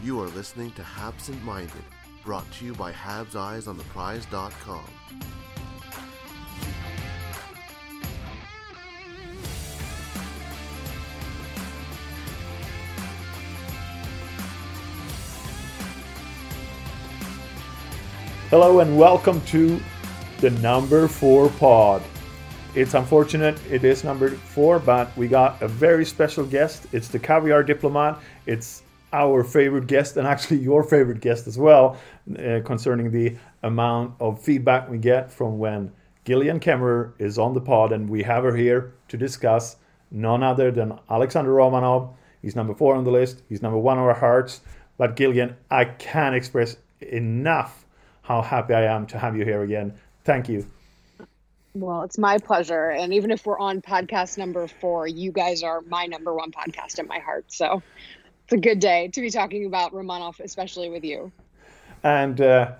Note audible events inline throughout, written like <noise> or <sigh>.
You are listening to Habsent Minded, brought to you by Habs Eyes on the Prize.com. Hello and welcome to the number four pod. It's unfortunate it is number four, but we got a very special guest. It's the caviar diplomat. It's our favorite guest and actually your favorite guest as well, uh, concerning the amount of feedback we get from when Gillian Kemmerer is on the pod, and we have her here to discuss none other than Alexander Romanov. He's number four on the list. He's number one on our hearts. But Gillian, I can't express enough how happy I am to have you here again. Thank you. Well, it's my pleasure. And even if we're on podcast number four, you guys are my number one podcast in my heart. So it's a good day to be talking about Romanov, especially with you. And uh,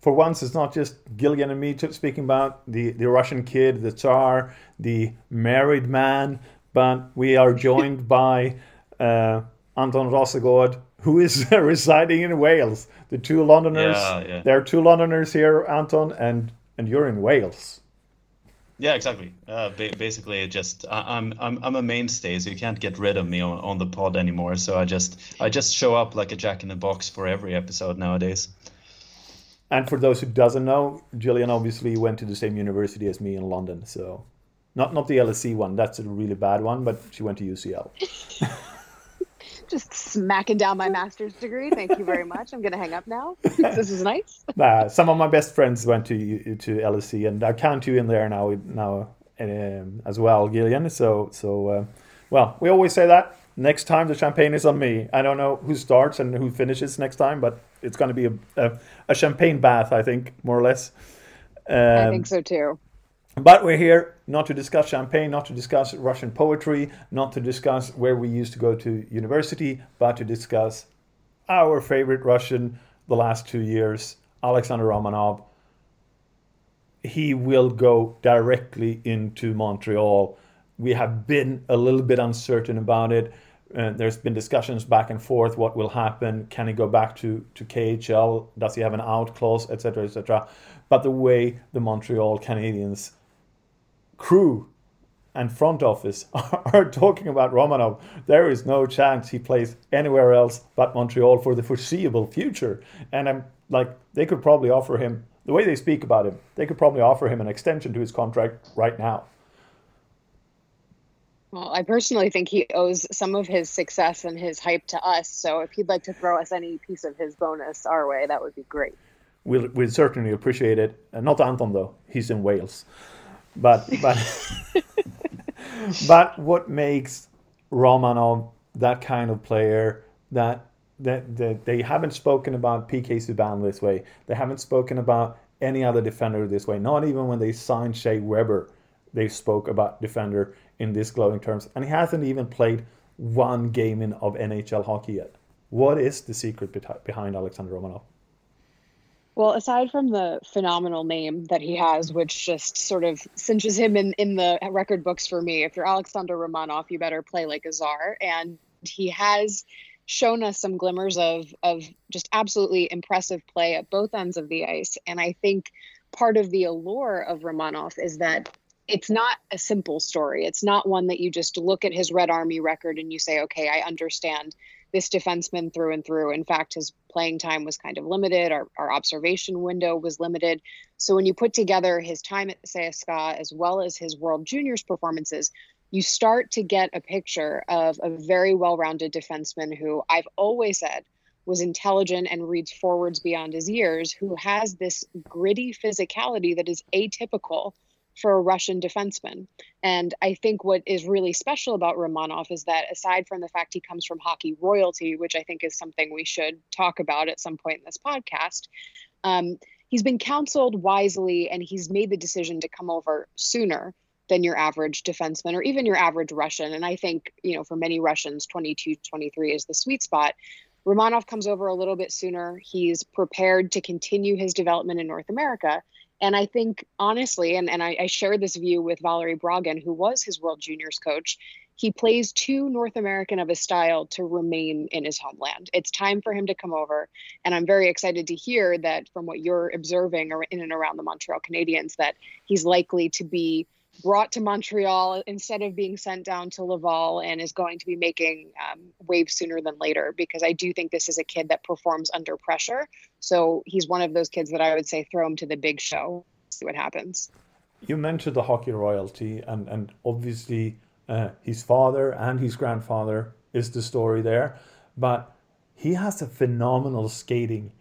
for once, it's not just Gillian and me t- speaking about the, the Russian kid, the Tsar, the married man, but we are joined <laughs> by uh, Anton Rasegård, who is <laughs> residing in Wales. The two Londoners. Yeah, yeah. There are two Londoners here, Anton, and, and you're in Wales. Yeah, exactly. Uh, ba- basically, it just I, I'm I'm I'm a mainstay, so you can't get rid of me on, on the pod anymore. So I just I just show up like a jack in the box for every episode nowadays. And for those who doesn't know, Gillian obviously went to the same university as me in London. So, not not the LSE one. That's a really bad one, but she went to UCL. <laughs> Just smacking down my master's degree. Thank you very much. I'm going to hang up now. <laughs> this is nice. Uh, some of my best friends went to to LSE, and I count you in there now now um, as well, Gillian. So so uh, well, we always say that. Next time the champagne is on me. I don't know who starts and who finishes next time, but it's going to be a, a, a champagne bath, I think, more or less. Um, I think so too. But we're here not to discuss champagne, not to discuss Russian poetry, not to discuss where we used to go to university, but to discuss our favorite Russian the last two years, Alexander Romanov. He will go directly into Montreal. We have been a little bit uncertain about it. Uh, there's been discussions back and forth. What will happen? Can he go back to, to KHL? Does he have an out clause, etc., etc.? But the way the Montreal Canadiens crew and front office <laughs> are talking about Romanov, there is no chance he plays anywhere else but Montreal for the foreseeable future. And I'm like, they could probably offer him the way they speak about him. They could probably offer him an extension to his contract right now. Well, I personally think he owes some of his success and his hype to us. So if he'd like to throw us any piece of his bonus our way, that would be great. We'll, we'll certainly appreciate it. Uh, not Anton though; he's in Wales. But but <laughs> but what makes Romanov that kind of player that that, that they haven't spoken about PK Subban this way. They haven't spoken about any other defender this way. Not even when they signed Shea Weber, they spoke about defender in this glowing terms. And he hasn't even played one game in of NHL hockey yet. What is the secret behind Alexander Romanov? Well, aside from the phenomenal name that he has, which just sort of cinches him in, in the record books for me, if you're Alexander Romanov, you better play like a czar. And he has shown us some glimmers of of just absolutely impressive play at both ends of the ice. And I think part of the allure of Romanov is that it's not a simple story. It's not one that you just look at his Red Army record and you say, okay, I understand this defenseman through and through. In fact, his playing time was kind of limited. Our, our observation window was limited. So when you put together his time at CSKA as well as his World Juniors performances, you start to get a picture of a very well-rounded defenseman who I've always said was intelligent and reads forwards beyond his years, who has this gritty physicality that is atypical for a Russian defenseman. And I think what is really special about Romanov is that aside from the fact he comes from hockey royalty, which I think is something we should talk about at some point in this podcast, um, he's been counseled wisely and he's made the decision to come over sooner than your average defenseman or even your average Russian. And I think, you know, for many Russians, 22, 23 is the sweet spot. Romanov comes over a little bit sooner. He's prepared to continue his development in North America. And I think, honestly, and, and I, I share this view with Valerie Bragin, who was his World Juniors coach, he plays too North American of a style to remain in his homeland. It's time for him to come over. And I'm very excited to hear that from what you're observing in and around the Montreal Canadiens, that he's likely to be brought to Montreal instead of being sent down to Laval and is going to be making um, waves sooner than later because I do think this is a kid that performs under pressure. So he's one of those kids that I would say throw him to the big show, see what happens. You mentioned the hockey royalty, and, and obviously uh, his father and his grandfather is the story there, but he has a phenomenal skating.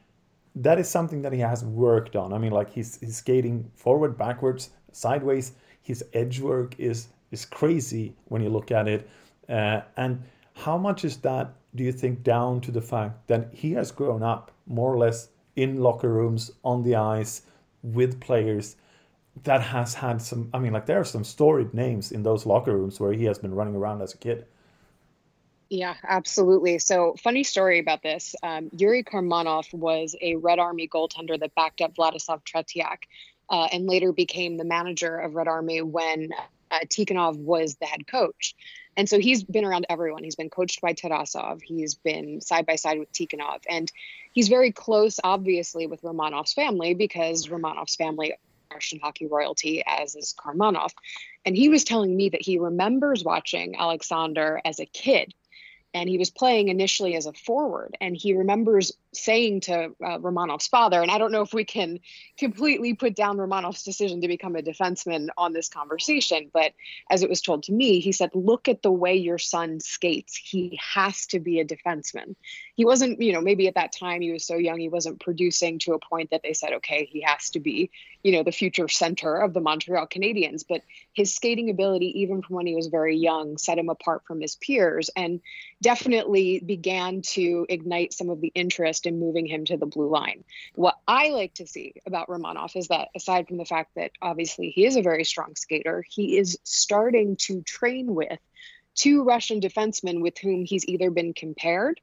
That is something that he has worked on. I mean, like he's, he's skating forward, backwards, sideways his edge work is is crazy when you look at it. Uh, and how much is that, do you think, down to the fact that he has grown up more or less in locker rooms, on the ice, with players that has had some, I mean, like there are some storied names in those locker rooms where he has been running around as a kid. Yeah, absolutely. So, funny story about this. Um, Yuri Karmanov was a Red Army goaltender that backed up Vladislav Tretiak uh, and later became the manager of Red Army when uh, Tikhonov was the head coach. And so he's been around everyone. He's been coached by Tarasov. He's been side by side with Tikhonov. And he's very close, obviously, with Romanov's family because Romanov's family are Russian hockey royalty, as is Karmanov. And he was telling me that he remembers watching Alexander as a kid and he was playing initially as a forward and he remembers saying to uh, Romanov's father and I don't know if we can completely put down Romanov's decision to become a defenseman on this conversation but as it was told to me he said look at the way your son skates. He has to be a defenseman. He wasn't you know maybe at that time he was so young he wasn't producing to a point that they said okay he has to be you know the future center of the Montreal Canadiens. But his skating ability even from when he was very young set him apart from his peers and definitely began to ignite some of the interest in moving him to the blue line. What I like to see about Romanov is that aside from the fact that obviously he is a very strong skater, he is starting to train with two Russian defensemen with whom he's either been compared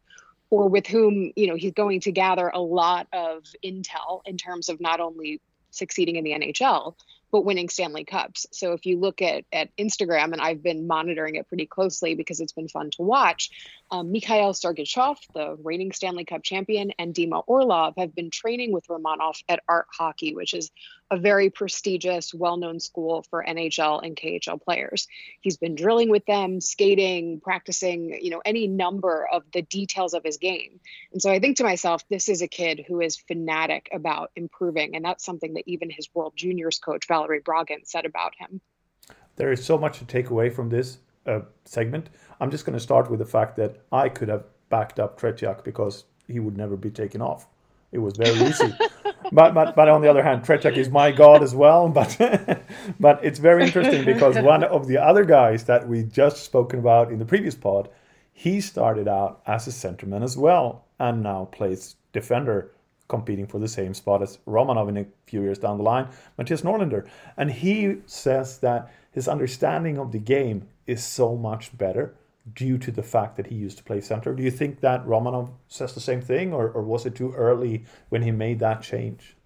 or with whom you know he's going to gather a lot of intel in terms of not only succeeding in the NHL but winning Stanley Cups. So if you look at, at Instagram, and I've been monitoring it pretty closely because it's been fun to watch, um, Mikhail Sergachev, the reigning Stanley Cup champion, and Dima Orlov have been training with Romanov at Art Hockey, which is a very prestigious, well known school for NHL and KHL players. He's been drilling with them, skating, practicing, you know, any number of the details of his game. And so I think to myself, this is a kid who is fanatic about improving. And that's something that even his World Juniors coach, Valerie Bragin, said about him. There is so much to take away from this uh, segment. I'm just going to start with the fact that I could have backed up Tretiak because he would never be taken off. It was very easy. <laughs> but, but but on the other hand, Tretiak is my god as well. But <laughs> but it's very interesting because one of the other guys that we just spoken about in the previous pod, he started out as a centerman as well, and now plays defender, competing for the same spot as Romanov in a few years down the line, Mattias Norlander. And he says that his understanding of the game is so much better due to the fact that he used to play center. Do you think that Romanov says the same thing, or, or was it too early when he made that change?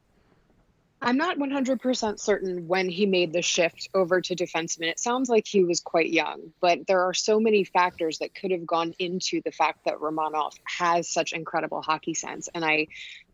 I'm not 100% certain when he made the shift over to defenseman. It sounds like he was quite young, but there are so many factors that could have gone into the fact that Romanov has such incredible hockey sense. And I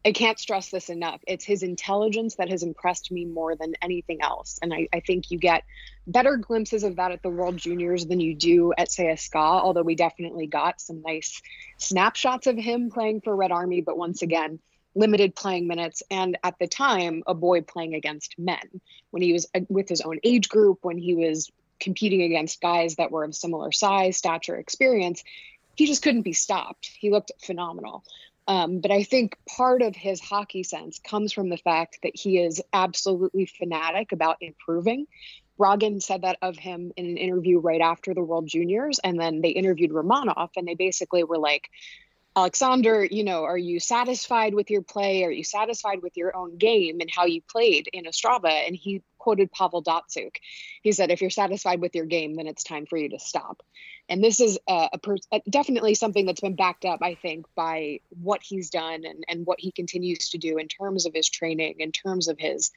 I can't stress this enough. It's his intelligence that has impressed me more than anything else. And I, I, think you get better glimpses of that at the World Juniors than you do at, say, CSKA, although we definitely got some nice snapshots of him playing for Red Army. But once again, limited playing minutes. And at the time, a boy playing against men. When he was uh, with his own age group, when he was competing against guys that were of similar size, stature, experience, he just couldn't be stopped. He looked phenomenal. Um, but I think part of his hockey sense comes from the fact that he is absolutely fanatic about improving. Bragin said that of him in an interview right after the World Juniors, and then they interviewed Romanov, and they basically were like, Alexander, you know, are you satisfied with your play? Are you satisfied with your own game and how you played in Ostrava? And he quoted Pavel Datsyuk. He said, if you're satisfied with your game, then it's time for you to stop. And this is a, a, per, a, definitely something that's been backed up, I think, by what he's done and, and what he continues to do in terms of his training, in terms of his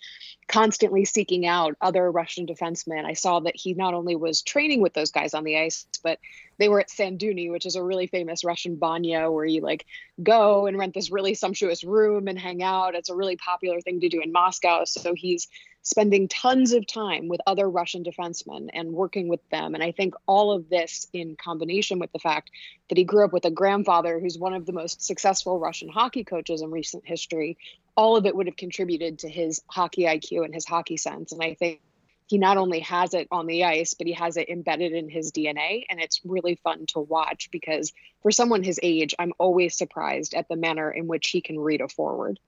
constantly seeking out other Russian defensemen. I saw that he not only was training with those guys on the ice, but they were at Sanduny, which is a really famous Russian banya where you like go and rent this really sumptuous room and hang out. It's a really popular thing to do in Moscow. So he's spending tons of time with other Russian defensemen and working with them. And I think all of this, in combination with the fact that he grew up with a grandfather who's one of the most successful Russian hockey coaches in recent history, all of it would have contributed to his hockey IQ and his hockey sense. And I think he not only has it on the ice, but he has it embedded in his DNA. And it's really fun to watch because for someone his age, I'm always surprised at the manner in which he can read a forward.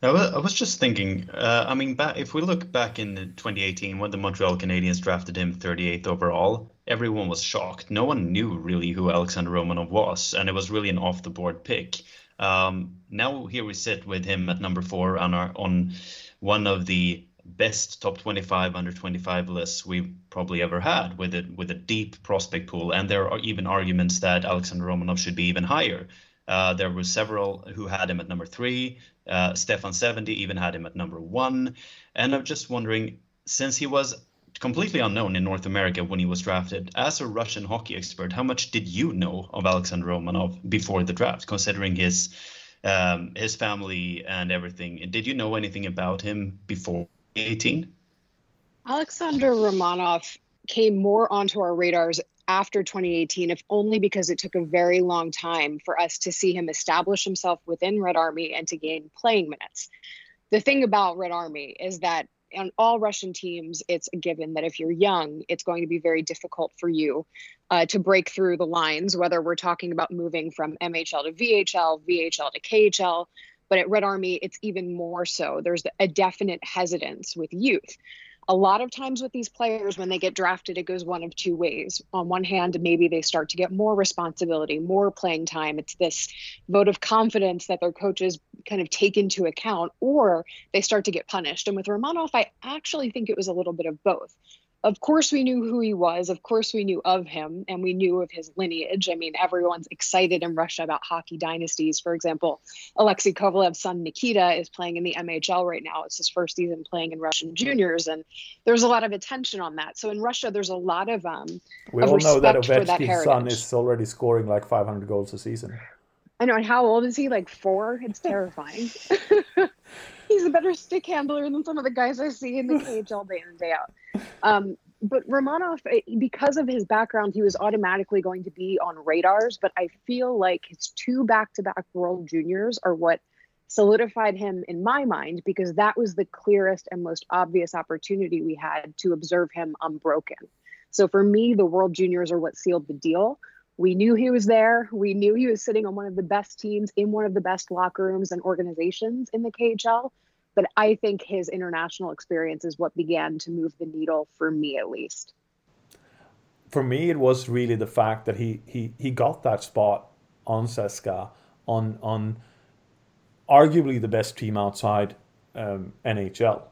I was just thinking. Uh, I mean, back, if we look back in 2018 when the Montreal Canadiens drafted him 38th overall, everyone was shocked. No one knew really who Alexander Romanov was, and it was really an off-the-board pick. Um, now here we sit with him at number four on our on one of the best top 25 under 25 lists we've probably ever had with it with a deep prospect pool and there are even arguments that Alexander Romanov should be even higher uh, there were several who had him at number three. Uh, Stefan Seventy even had him at number one. And I'm just wondering, since he was completely unknown in North America when he was drafted, as a Russian hockey expert, how much did you know of Alexander Romanov before the draft, considering his um, his family and everything? Did you know anything about him before 18? Alexander Romanov came more onto our radars after 2018, if only because it took a very long time for us to see him establish himself within Red Army and to gain playing minutes. The thing about Red Army is that on all Russian teams, it's a given that if you're young, it's going to be very difficult for you uh, to break through the lines, whether we're talking about moving from MHL to VHL, VHL to KHL. But at Red Army, it's even more so. There's a definite hesitance with youth a lot of times with these players when they get drafted it goes one of two ways. On one hand maybe they start to get more responsibility more playing time. It's this vote of confidence that their coaches kind of take into account or they start to get punished. And with romanov i actually think it was a little bit of both of course we knew who he was. Of course we knew of him and we knew of his lineage. I mean everyone's excited in russia about hockey dynasties. For example alexei kovalev's son nikita is playing in the mhl right now. It's his first season playing in russian juniors and there's a lot of attention on that. So in russia there's a lot of um we of all know that ovechkin's son is already scoring like 500 goals a season. I know and how old is he? Like four? It's terrifying <laughs> he's a better stick handler than some of the guys I see in the cage all day in and day out. Um, but Romanov, eh, because of his background, he was automatically going to be on radars. But I feel like his two back to back World Juniors are what solidified him in my mind because that was the clearest and most obvious opportunity we had to observe him unbroken. So for me, the World Juniors are what sealed the deal. We knew he was there. We knew he was sitting on one of the best teams in one of the best locker rooms and organizations in the KHL. But I think his international experience is what began to move the needle for me, at least. For me, it was really the fact that he he he got that spot on CSKA on on arguably the best team outside um, NHL,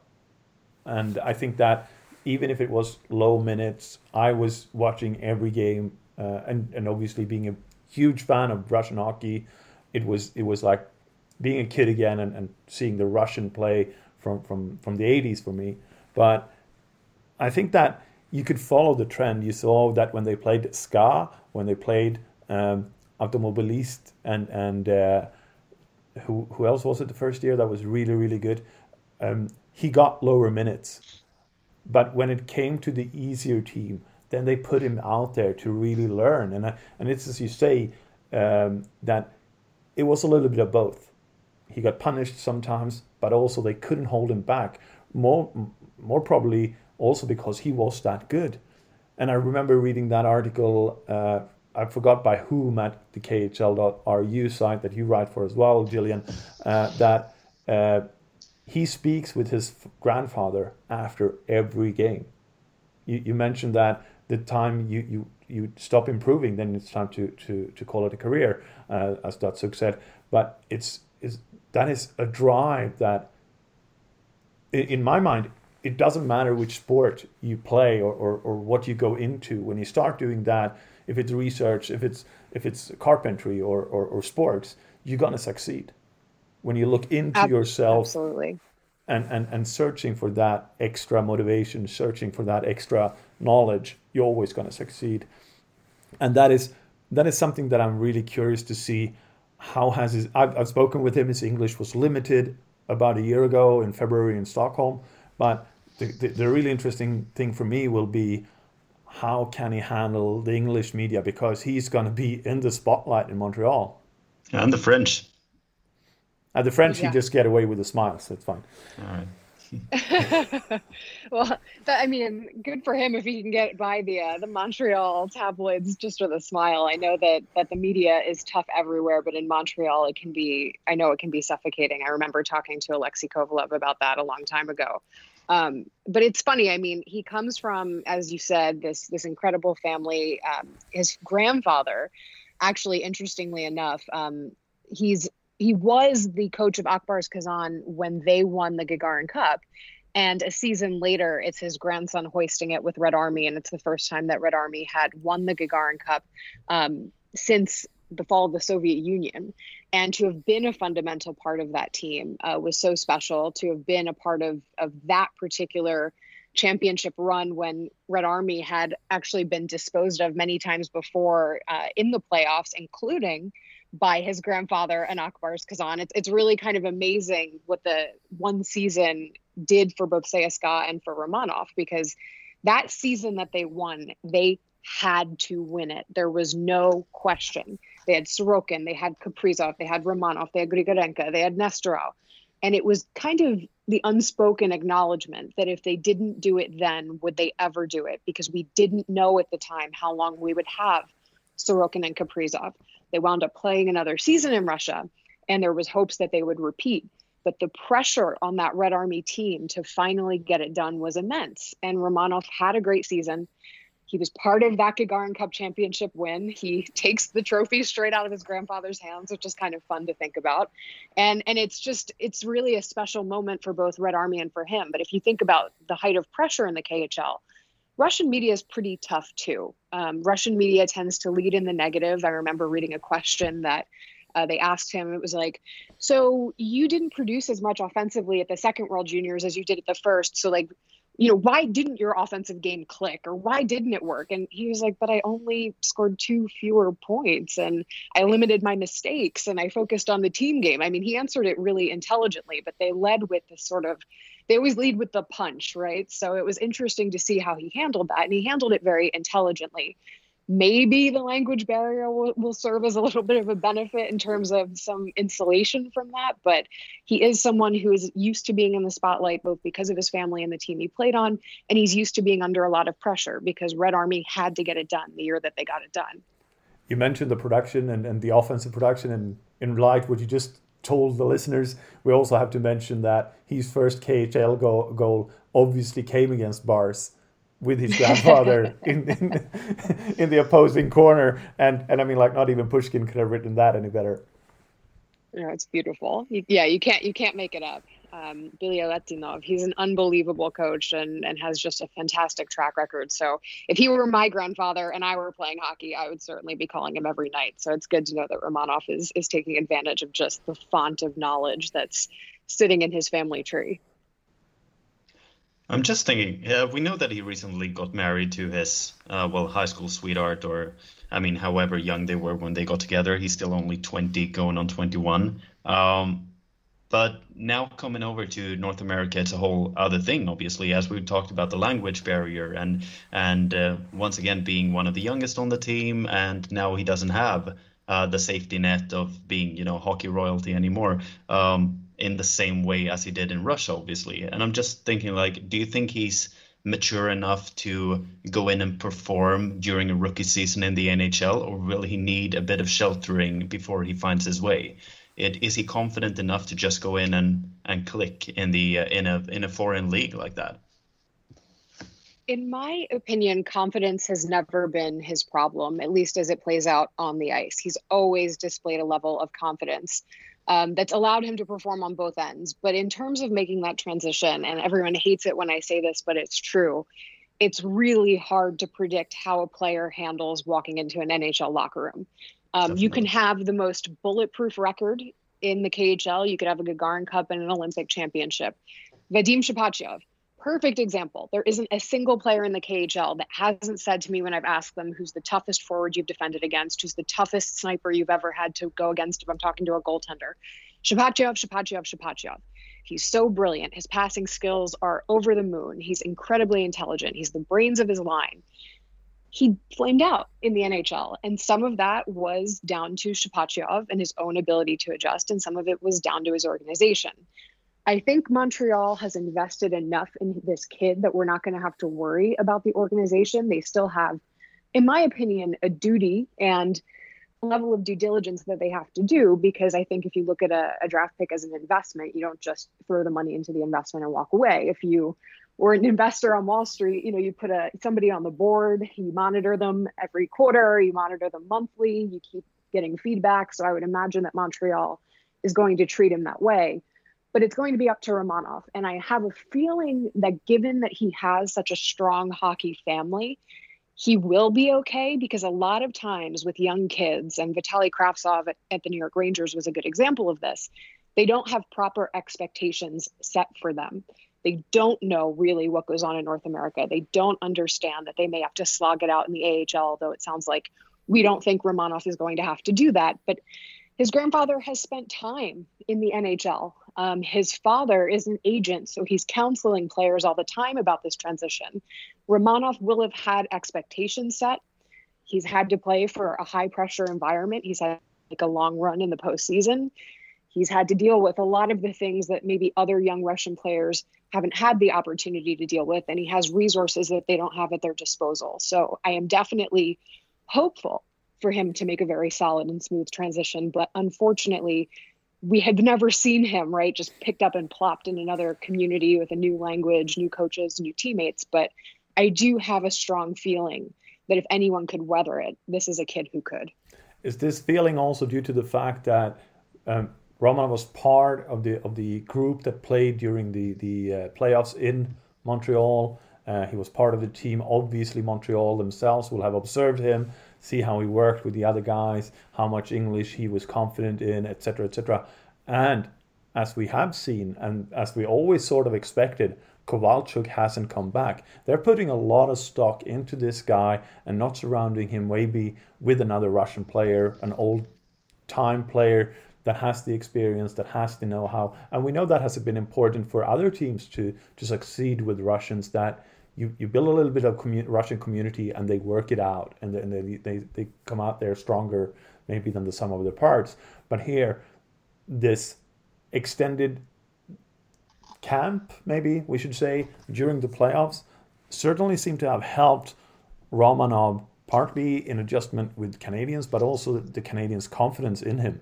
and I think that even if it was low minutes, I was watching every game uh, and and obviously being a huge fan of Russian hockey, it was it was like being a kid again and, and seeing the Russian play from from from the 80s for me. But I think that you could follow the trend. You saw that when they played SKA, when they played um, Avtomobilist, and and uh, who who else was it the first year that was really really good. Um, he got lower minutes, but when it came to the easier team, then they put him out there to really learn. And and it's as you say um, that it was a little bit of both. He got punished sometimes, but also they couldn't hold him back. More more probably also because he was that good. And I remember reading that article. Uh, I forgot by whom at the KHL.ru site that you write for as well, Gillian. Uh, that uh, he speaks with his grandfather after every game. You, you mentioned that the time you, you, you stop improving, then it's time to, to, to call it a career, uh, as Datsyuk said. But it's, it's that is a drive that, in my mind, it doesn't matter which sport you play or, or, or what you go into. When you start doing that, if it's research, if it's if it's carpentry or, or, or sports, you're gonna succeed when you look into yourself absolutely and, and and searching for that extra motivation searching for that extra knowledge you're always going to succeed. And that is that is something that i'm really curious to see how has his I've, I've spoken with him his english was limited about a year ago in february in stockholm but the, the, the really interesting thing for me will be how can he handle the english media because he's going to be in the spotlight in montreal. And the french uh, the French, yeah. you just get away with a smile, so it's fine. All right. <laughs> well, that, I mean, good for him if he can get by the uh, the Montreal tabloids just with a smile. I know that that the media is tough everywhere, but in Montreal, it can be. I know it can be suffocating. I remember talking to Alexei Kovalev about that a long time ago. Um, but it's funny. I mean, he comes from, as you said, this this incredible family. Um, his grandfather, actually, interestingly enough, um, he's he was the coach of Ak Bars Kazan when they won the Gagarin Cup. And a season later, it's his grandson hoisting it with Red Army. And it's the first time that Red Army had won the Gagarin Cup um, since the fall of the Soviet Union. And to have been a fundamental part of that team uh, was so special. To have been a part of, of that particular championship run when Red Army had actually been disposed of many times before uh, in the playoffs, including by his grandfather and Ak Bars Kazan. It's it's really kind of amazing what the one season did for both CSKA and for Romanov because that season that they won, they had to win it. There was no question. They had Sorokin, they had Kaprizov, they had Romanov, they had Grigorenko, they had Nesterov. And it was kind of the unspoken acknowledgement that if they didn't do it then, would they ever do it? Because we didn't know at the time how long we would have Sorokin and Kaprizov. They wound up playing another season in Russia, and there was hopes that they would repeat. But the pressure on that Red Army team to finally get it done was immense. And Romanov had a great season. He was part of that Gagarin Cup championship win. He <laughs> takes the trophy straight out of his grandfather's hands, which is kind of fun to think about. And and it's just it's really a special moment for both Red Army and for him. But if you think about the height of pressure in the KHL, Russian media is pretty tough too. Um, Russian media tends to lead in the negative. I remember reading a question that uh, they asked him. It was like, "So you didn't produce as much offensively at the second World Juniors as you did at the first. So like, you know, why didn't your offensive game click, or why didn't it work?" And he was like, "But I only scored two fewer points, and I limited my mistakes, and I focused on the team game." I mean, he answered it really intelligently, but they led with this sort of they always lead with the punch, right? So it was interesting to see how he handled that, and he handled it very intelligently. Maybe the language barrier will, will serve as a little bit of a benefit in terms of some insulation from that, but he is someone who is used to being in the spotlight both because of his family and the team he played on, and he's used to being under a lot of pressure because Red Army had to get it done the year that they got it done. You mentioned the production and, and the offensive production, and in light would you just told the listeners, we also have to mention that his first KHL goal, goal obviously came against Bars with his grandfather <laughs> in, in, in the opposing corner, and and I mean like not even Pushkin could have written that any better. Yeah, it's beautiful. You, yeah, you can't you can't make it up um, Bilyaletdinov. He's an unbelievable coach and, and has just a fantastic track record. So if he were my grandfather and I were playing hockey, I would certainly be calling him every night. So it's good to know that Romanov is is taking advantage of just the font of knowledge that's sitting in his family tree. I'm just thinking, uh, we know that he recently got married to his, uh, well, high school sweetheart, or I mean, however young they were when they got together. He's still only 20, going on 21. Um, but now coming over to North America, it's a whole other thing. Obviously, as we talked about the language barrier, and and uh, once again being one of the youngest on the team, and now he doesn't have uh, the safety net of being, you know, hockey royalty anymore. Um, in the same way as he did in Russia, obviously. And I'm just thinking, like, do you think he's mature enough to go in and perform during a rookie season in the NHL, or will he need a bit of sheltering before he finds his way? It, is he confident enough to just go in and and click in the uh, in a in a foreign league like that? In my opinion, confidence has never been his problem, at least as it plays out on the ice. He's always displayed a level of confidence um, that's allowed him to perform on both ends. But in terms of making that transition, and everyone hates it when I say this, but it's true, it's really hard to predict how a player handles walking into an NHL locker room. Um, you can have the most bulletproof record in the KHL. You could have a Gagarin Cup and an Olympic championship. Vadim Shipachyov, perfect example. There isn't a single player in the KHL that hasn't said to me when I've asked them who's the toughest forward you've defended against, who's the toughest sniper you've ever had to go against if I'm talking to a goaltender. Shipachyov, Shipachyov, Shipachyov. He's so brilliant. His passing skills are over the moon. He's incredibly intelligent. He's the brains of his line. He flamed out in the NHL. And some of that was down to Shipachyov and his own ability to adjust, and some of it was down to his organization. I think Montreal has invested enough in this kid that we're not going to have to worry about the organization. They still have, in my opinion, a duty and level of due diligence that they have to do because I think if you look at a, a, draft pick as an investment, you don't just throw the money into the investment and walk away. If you were an investor on Wall Street, you know, you put a somebody on the board, you monitor them every quarter, you monitor them monthly, you keep getting feedback. So I would imagine that Montreal is going to treat him that way but it's going to be up to Romanov. And I have a feeling that given that he has such a strong hockey family, he will be okay because a lot of times with young kids, and Vitali Kravtsov at, at the New York Rangers was a good example of this, they don't have proper expectations set for them. They don't know really what goes on in North America. They don't understand that they may have to slog it out in the AHL, though it sounds like we don't think Romanov is going to have to do that. But his grandfather has spent time in the NHL. Um, his father is an agent, so he's counseling players all the time about this transition. Romanov will have had expectations set. He's had to play for a high pressure environment. He's had like a long run in the postseason. He's had to deal with a lot of the things that maybe other young Russian players haven't had the opportunity to deal with, and he has resources that they don't have at their disposal. So I am definitely hopeful for him to make a very solid and smooth transition. But unfortunately, we had never seen him, right? Just picked up and plopped in another community with a new language, new coaches, new teammates. But I do have a strong feeling that if anyone could weather it, this is a kid who could. Is this feeling also due to the fact that um, Roman was part of the of the group that played during the the uh, playoffs in Montreal? Uh, he was part of the team. Obviously, Montreal themselves will have observed him see how he worked with the other guys, how much English he was confident in, etc., etc. And as we have seen, and as we always sort of expected, Kovalchuk hasn't come back. They're putting a lot of stock into this guy and not surrounding him maybe with another Russian player, an old time player that has the experience, that has the know-how. And we know that has been important for other teams to to succeed with Russians that you, you build a little bit of commu- Russian community and they work it out and, they, and they, they, they come out there stronger maybe than the sum of the parts. But here, this extended camp, maybe we should say, during the playoffs, certainly seemed to have helped Romanov partly in adjustment with Canadiens, but also the Canadiens' confidence in him.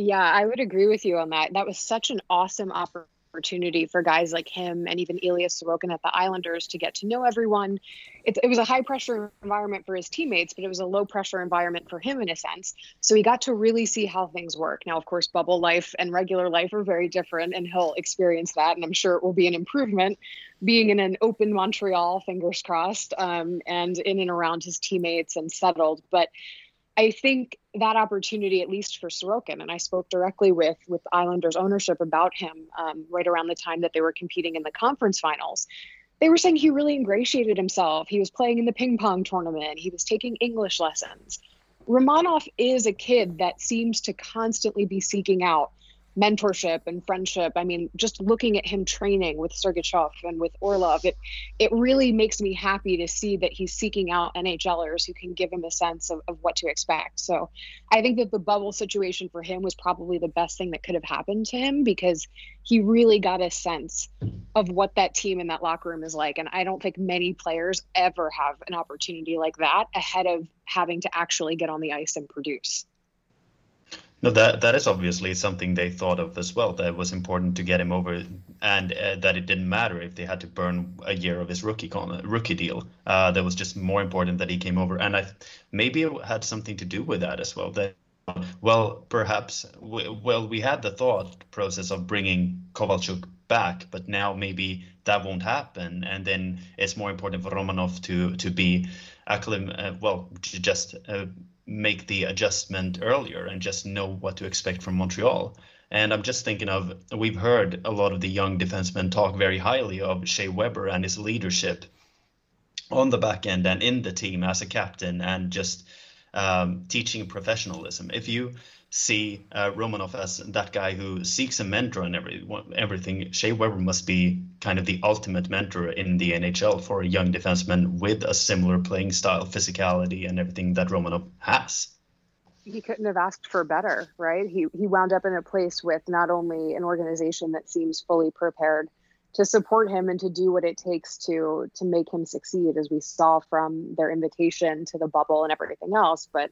Yeah, I would agree with you on that. That was such an awesome opportunity for guys like him and even Ilya Sorokin at the Islanders to get to know everyone. It, it was a high pressure environment for his teammates, but it was a low pressure environment for him in a sense. So he got to really see how things work. Now, of course, bubble life and regular life are very different, and he'll experience that. And I'm sure it will be an improvement being in an open Montreal, fingers crossed, um, and in and around his teammates and settled. But I think that opportunity, at least for Sorokin, and I spoke directly with with Islanders ownership about him um, right around the time that they were competing in the conference finals. They were saying he really ingratiated himself. He was playing in the ping pong tournament. He was taking English lessons. Romanov is a kid that seems to constantly be seeking out mentorship and friendship. I mean, just looking at him training with Sergachev and with Orlov, it it really makes me happy to see that he's seeking out NHLers who can give him a sense of, of what to expect. So I think that the bubble situation for him was probably the best thing that could have happened to him because he really got a sense of what that team in that locker room is like. And I don't think many players ever have an opportunity like that ahead of having to actually get on the ice and produce. No, that that is obviously something they thought of as well. That was important to get him over, and uh, that it didn't matter if they had to burn a year of his rookie con- rookie deal. Uh, that was just more important that he came over, and I maybe it had something to do with that as well. That well, perhaps well we had the thought process of bringing Kovalchuk back, but now maybe that won't happen, and then it's more important for Romanov to to be acclim- uh, well to just uh, make the adjustment earlier and just know what to expect from Montreal. And I'm just thinking of we've heard a lot of the young defensemen talk very highly of Shea Weber and his leadership on the back end and in the team as a captain and just um, teaching professionalism. If you see uh, Romanov as that guy who seeks a mentor and every, everything. Shea Weber must be kind of the ultimate mentor in the NHL for a young defenseman with a similar playing style, physicality, and everything that Romanov has. He couldn't have asked for better, right? He he wound up in a place with not only an organization that seems fully prepared to support him and to do what it takes to to make him succeed, as we saw from their invitation to the bubble and everything else, but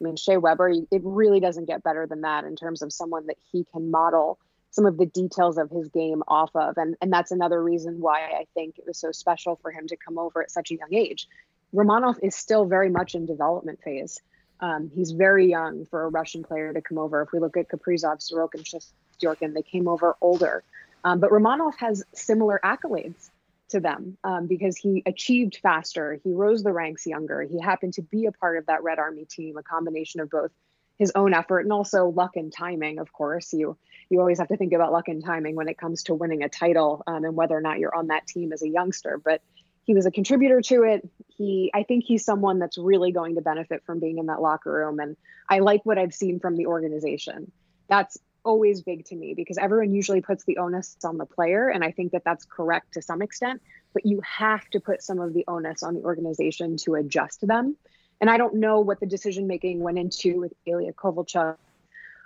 I mean, Shea Weber, it really doesn't get better than that in terms of someone that he can model some of the details of his game off of. And, and that's another reason why I think it was so special for him to come over at such a young age. Romanov is still very much in development phase. Um, he's very young for a Russian player to come over. If we look at Kaprizov, Sorokin, Shesterkin, they came over older. Um, but Romanov has similar accolades to them um, because he achieved faster. He rose the ranks younger. He happened to be a part of that Red Army team, a combination of both his own effort and also luck and timing. Of course, you you always have to think about luck and timing when it comes to winning a title um, and whether or not you're on that team as a youngster. But he was a contributor to it. He, I think he's someone that's really going to benefit from being in that locker room. And I like what I've seen from the organization. That's always big to me because everyone usually puts the onus on the player. And I think that that's correct to some extent, but you have to put some of the onus on the organization to adjust to them. And I don't know what the decision making went into with Ilya Kovalchuk.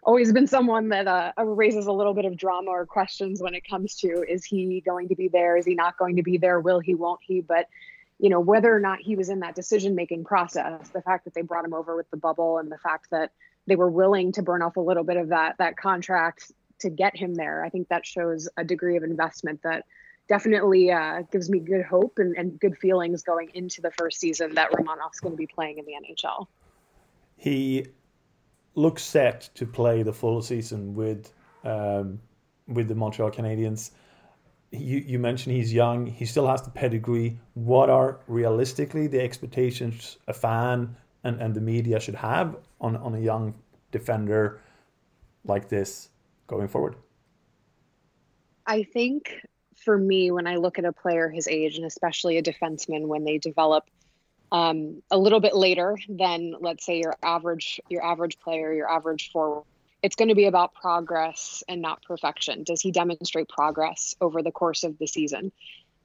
Always been someone that uh, raises a little bit of drama or questions when it comes to is he going to be there? Is he not going to be there? Will he? Won't he? But you know whether or not he was in that decision making process, the fact that they brought him over with the bubble, and the fact that they were willing to burn off a little bit of that that contract to get him there. I think that shows a degree of investment that definitely uh, gives me good hope and, and good feelings going into the first season that Romanov's going to be playing in the NHL. He looks set to play the full season with um, with the Montreal Canadiens. You, you mentioned he's young. He still has the pedigree. What are realistically the expectations a fan and, and the media should have on, on a young defender like this going forward? I think for me, when I look at a player his age, and especially a defenseman, when they develop um, a little bit later than, let's say, your average your average player, your average forward, it's going to be about progress and not perfection. Does he demonstrate progress over the course of the season?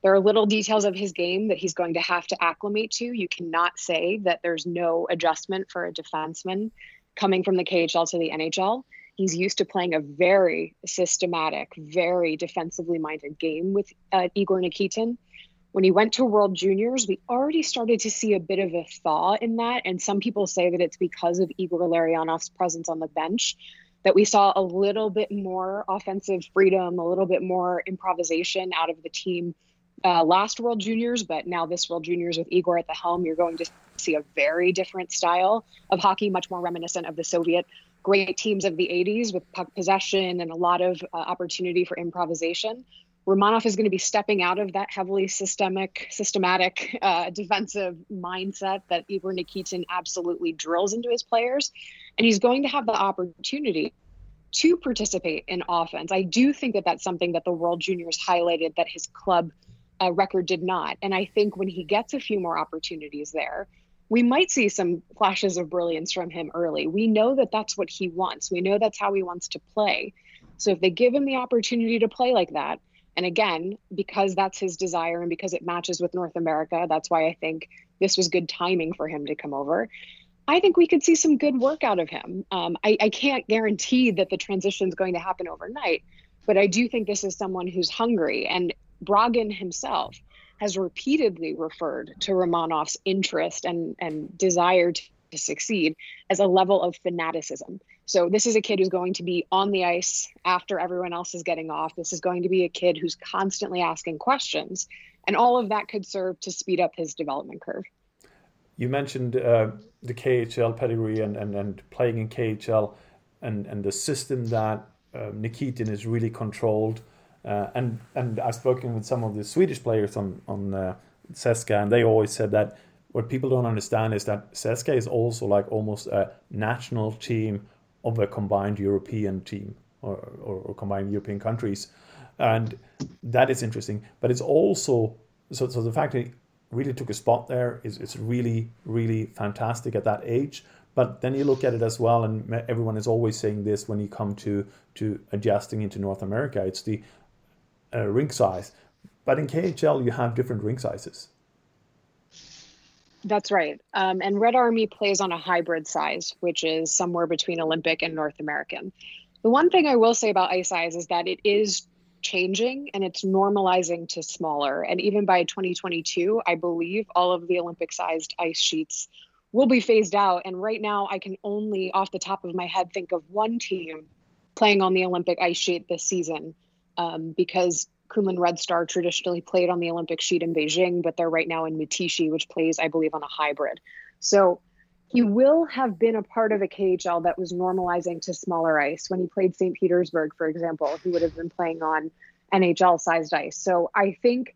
There are little details of his game that he's going to have to acclimate to. You cannot say that there's no adjustment for a defenseman coming from the KHL to the NHL. He's used to playing a very systematic, very defensively minded game with uh, Igor Nikitin. When he went to World Juniors, we already started to see a bit of a thaw in that. And some people say that it's because of Igor Larionov's presence on the bench that we saw a little bit more offensive freedom, a little bit more improvisation out of the team uh, last World Juniors, but now this World Juniors with Igor at the helm, you're going to see a very different style of hockey, much more reminiscent of the Soviet great teams of the 80s with puck possession and a lot of uh, opportunity for improvisation. Romanov is going to be stepping out of that heavily systemic, systematic uh, defensive mindset that Igor Nikitin absolutely drills into his players. And he's going to have the opportunity to participate in offense. I do think that that's something that the World Juniors highlighted that his club uh, record did not. And I think when he gets a few more opportunities there, we might see some flashes of brilliance from him early. We know that that's what he wants. We know that's how he wants to play. So if they give him the opportunity to play like that, and again, because that's his desire and because it matches with North America, that's why I think this was good timing for him to come over. I think we could see some good work out of him. Um, I, I can't guarantee that the transition is going to happen overnight, but I do think this is someone who's hungry. And Bragin himself has repeatedly referred to Romanov's interest and, and desire to to succeed as a level of fanaticism. So this is a kid who's going to be on the ice after everyone else is getting off. This is going to be a kid who's constantly asking questions, and all of that could serve to speed up his development curve. You mentioned uh, the KHL pedigree and, and, and playing in KHL and, and the system that uh, Nikitin is really controlled. Uh, and and I've spoken with some of the Swedish players on on uh, CSKA, and they always said that what people don't understand is that CSKA is also like almost a national team of a combined European team or, or, or combined European countries, and that is interesting. But it's also so so the fact that he really took a spot there is it's really really fantastic at that age. But then you look at it as well, and everyone is always saying this when you come to to adjusting into North America. It's the uh, rink size, but in KHL you have different rink sizes. That's right. Um, and Red Army plays on a hybrid size, which is somewhere between Olympic and North American. The one thing I will say about ice size is that it is changing and it's normalizing to smaller. And even by 2022, I believe all of the Olympic sized ice sheets will be phased out. And right now, I can only, off the top of my head, think of one team playing on the Olympic ice sheet this season um, because Kunlun Red Star traditionally played on the Olympic sheet in Beijing, but they're right now in Mytishchi, which plays, I believe, on a hybrid. So he will have been a part of a KHL that was normalizing to smaller ice. When he played St. Petersburg, for example, he would have been playing on NHL sized ice. So I think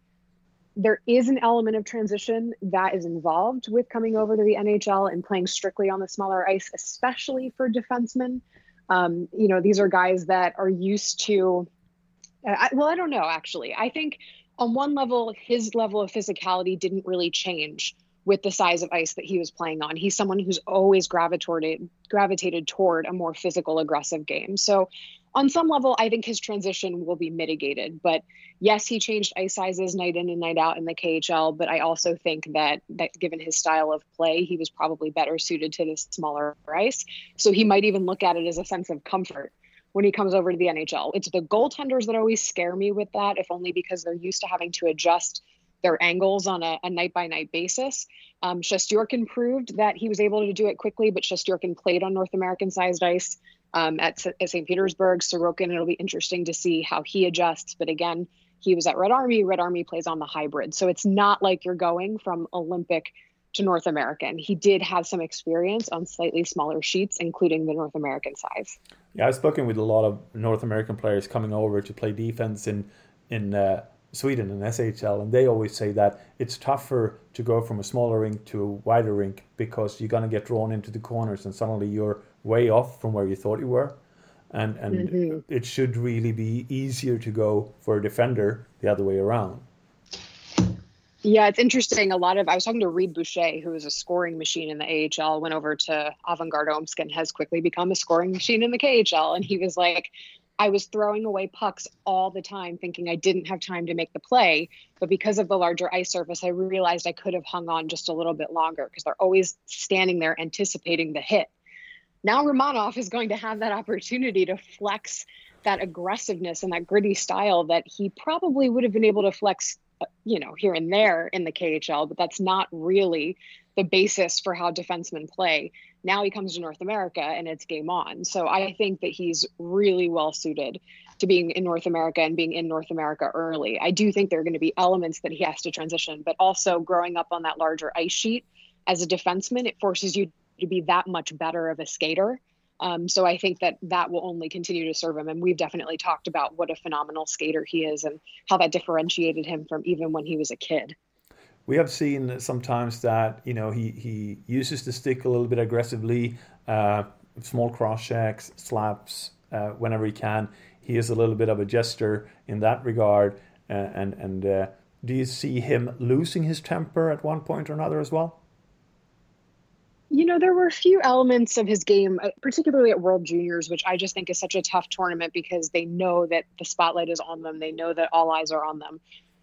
there is an element of transition that is involved with coming over to the NHL and playing strictly on the smaller ice, especially for defensemen. Um, you know, these are guys that are used to Uh, I, well, I don't know actually. I think on one level, his level of physicality didn't really change with the size of ice that he was playing on. He's someone who's always gravitated gravitated toward a more physical, aggressive game. So, on some level, I think his transition will be mitigated. But yes, he changed ice sizes night in and night out in the KHL. But I also think that that given his style of play, he was probably better suited to the smaller ice. So he might even look at it as a sense of comfort when he comes over to the NHL. It's the goaltenders that always scare me with that, if only because they're used to having to adjust their angles on a, night by night basis. Um, proved that he was able to do it quickly, but Shesterkin played on North American sized ice um, at, at St. Petersburg. Sorokin, it'll be interesting to see how he adjusts. But again, he was at Red Army. Red Army plays on the hybrid. So it's not like you're going from Olympic to North American. He did have some experience on slightly smaller sheets, including the North American size. Yeah, I've spoken with a lot of North American players coming over to play defense in in uh, Sweden and SHL, and they always say that it's tougher to go from a smaller rink to a wider rink because you're going to get drawn into the corners, and suddenly you're way off from where you thought you were. And and mm-hmm. it should really be easier to go for a defender the other way around. Yeah, it's interesting. A lot of I was talking to Reid Boucher, who is a scoring machine in the AHL, went over to Avangard Omsk and has quickly become a scoring machine in the KHL. And he was like, I was throwing away pucks all the time, thinking I didn't have time to make the play. But because of the larger ice surface, I realized I could have hung on just a little bit longer because they're always standing there anticipating the hit. Now Romanov is going to have that opportunity to flex that aggressiveness and that gritty style that he probably would have been able to flex Uh, you know, here and there in the KHL, but that's not really the basis for how defensemen play. Now he comes to North America and it's game on. So I think that he's really well suited to being in North America and being in North America early. I do think there are going to be elements that he has to transition, but also growing up on that larger ice sheet as a defenseman, it forces you to be that much better of a skater um, so I think that that will only continue to serve him. And we've definitely talked about what a phenomenal skater he is and how that differentiated him from even when he was a kid. We have seen sometimes that you know he he uses the stick a little bit aggressively, uh, small cross checks, slaps uh, whenever he can. He is a little bit of a jester in that regard. Uh, and and uh, do you see him losing his temper at one point or another as well? You know, there were a few elements of his game, uh, particularly at World Juniors, which I just think is such a tough tournament because they know that the spotlight is on them. They know that all eyes are on them.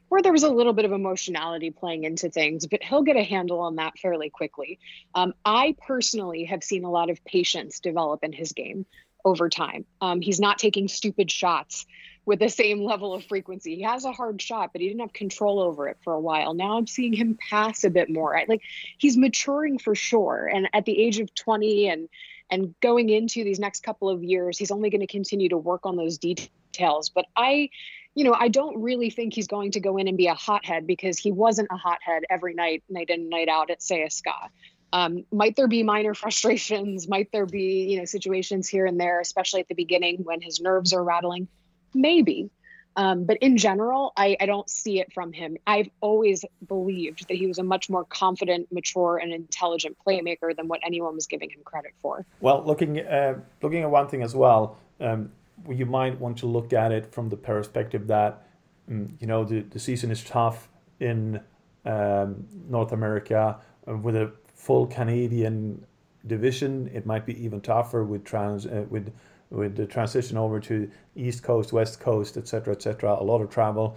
Where there was a little bit of emotionality playing into things, but he'll get a handle on that fairly quickly. Um, I personally have seen a lot of patience develop in his game over time. Um, he's not taking stupid shots with the same level of frequency. He has a hard shot, but he didn't have control over it for a while. Now I'm seeing him pass a bit more. I, like he's maturing for sure. And at the age of 20 and and going into these next couple of years, he's only going to continue to work on those details. But I, you know, I don't really think he's going to go in and be a hothead because he wasn't a hothead every night, night in, night out at CSKA. Um, might there be minor <laughs> frustrations? Might there be, you know, situations here and there, especially at the beginning when his nerves are rattling? Maybe. Um, but in general, I, I, don't see it from him. I've always believed that he was a much more confident, mature, and intelligent playmaker than what anyone was giving him credit for. Well, looking uh, looking at one thing as well, um, you might want to look at it from the perspective that um, you know the, the season is tough in um, North America uh, with a full Canadian division. It might be even tougher with trans uh, with with the transition over to East Coast, West Coast, etc., etc. A lot of travel,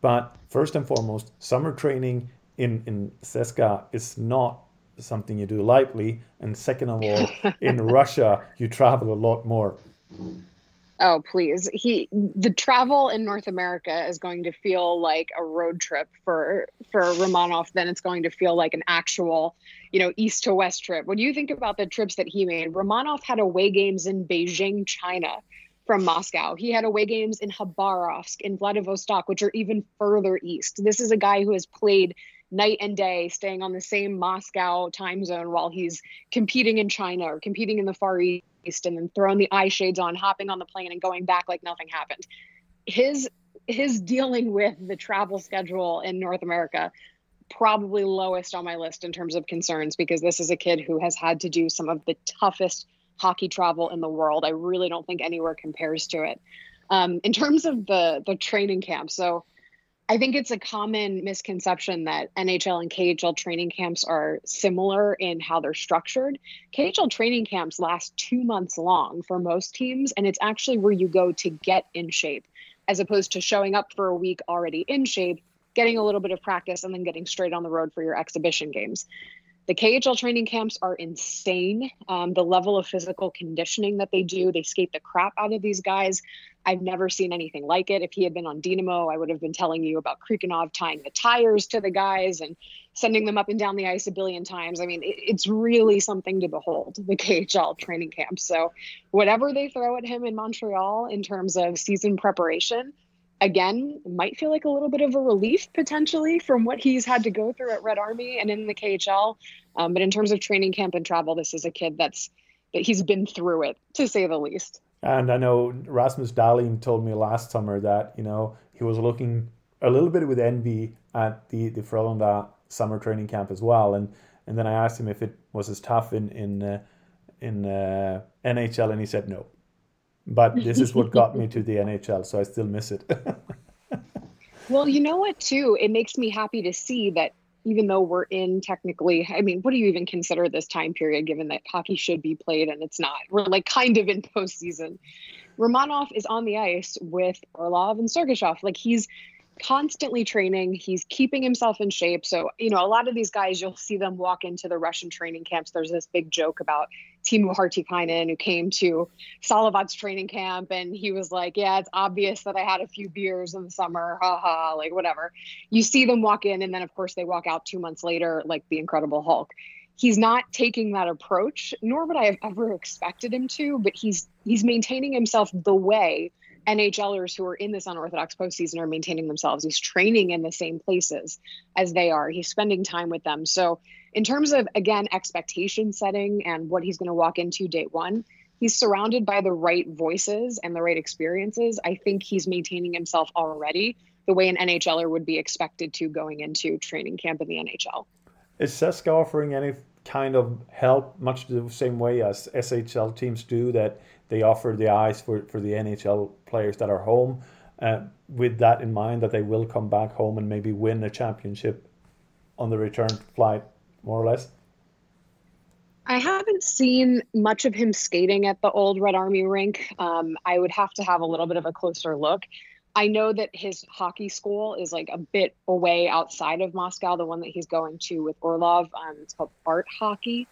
but first and foremost, summer training in in CSKA is not something you do lightly, and second of all, in <laughs> Russia you travel a lot more. Oh please, he the travel in North America is going to feel like a road trip for for Romanov. Then it's going to feel like an actual, you know, east to west trip. When you think about the trips that he made, Romanov had away games in Beijing, China, from Moscow. He had away games in Khabarovsk, in Vladivostok, which are even further east. This is a guy who has played night and day, staying on the same Moscow time zone while he's competing in China or competing in the Far East and then throwing the eye shades on, hopping on the plane and going back like nothing happened. His his dealing with the travel schedule in North America probably lowest on my list in terms of concerns because this is a kid who has had to do some of the toughest hockey travel in the world. I really don't think anywhere compares to it. Um, in terms of the the training camp, so I think it's a common misconception that NHL and KHL training camps are similar in how they're structured. KHL training camps last two months long for most teams, and it's actually where you go to get in shape, as opposed to showing up for a week already in shape, getting a little bit of practice, and then getting straight on the road for your exhibition games. The KHL training camps are insane. Um, the level of physical conditioning that they do, they skate the crap out of these guys. I've never seen anything like it. If he had been on Dynamo, I would have been telling you about Krikunov tying the tires to the guys and sending them up and down the ice a billion times. I mean, it, it's really something to behold, the KHL training camp. So, whatever they throw at him in Montreal in terms of season preparation, again, might feel like a little bit of a relief potentially from what he's had to go through at Red Army and in the KHL. Um, but in terms of training camp and travel, this is a kid that's that he's been through it to say the least. And I know Rasmus Dahlin told me last summer that you know he was looking a little bit with envy at the the Frölunda summer training camp as well. And and then I asked him if it was as tough in in uh, in uh, NHL, and he said no but this is what got me to the NHL, so I still miss it. <laughs> well, you know what, too? It makes me happy to see that even though we're in technically, I mean, what do you even consider this time period given that hockey should be played and it's not? We're like kind of in <laughs> postseason. Romanov is on the ice with Orlov and Sergachev. Like he's constantly training. He's keeping himself in shape. So, you know, a lot of these guys, you'll see them walk into the Russian training camps. There's this big joke about Teemu Hartikainen who came to Salavat's training camp and he was like, Yeah, it's obvious that I had a few beers in the summer. Ha ha, like whatever. You see them walk in and then of course they walk out two months later like the Incredible Hulk. He's not taking that approach, nor would I have ever expected him to, but he's he's maintaining himself the way NHLers who are in this unorthodox postseason are maintaining themselves. He's training in the same places as they are. He's spending time with them. So, in terms of again expectation setting and what he's going to walk into day one, he's surrounded by the right voices and the right experiences. I think he's maintaining himself already the way an NHLer would be expected to going into training camp in the NHL. Is CSKA offering any kind of help, much the same way as SHL teams do, that they offer the ice for, for the NHL players that are home, uh, with that in mind that they will come back home and maybe win a championship on the return flight, more or less? I haven't seen much of him skating at the old Red Army rink. Um, I would have to have a little bit of a closer look. I know that his hockey school is like a bit away outside of Moscow, the one that he's going to with Orlov. Um, it's called Art Hockey.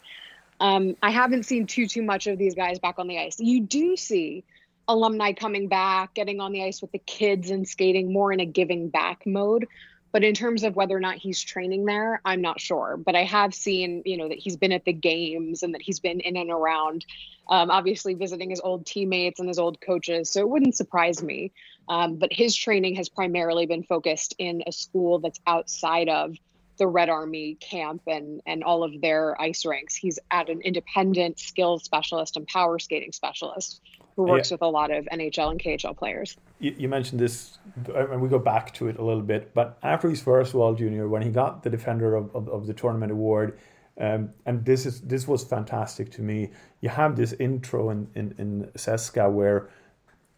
Um, I haven't seen too too much of these guys back on the ice. You do see alumni coming back, getting on the ice with the kids and skating more in a giving back mode. But in terms of whether or not he's training there, I'm not sure. But I have seen, you know, that he's been at the games and that he's been in and around, um, obviously visiting his old teammates and his old coaches. So it wouldn't surprise me. Um, but his training has primarily been focused in a school that's outside of the Red Army camp and and all of their ice rinks. He's at an independent skills specialist and power skating specialist who works yeah. with a lot of NHL and KHL players. You, you, mentioned this, and we go back to it a little bit, but after his first World Junior, when he got the Defender of, of, of the Tournament award, um, and this is this was fantastic to me. You have this intro in, in, in CSKA where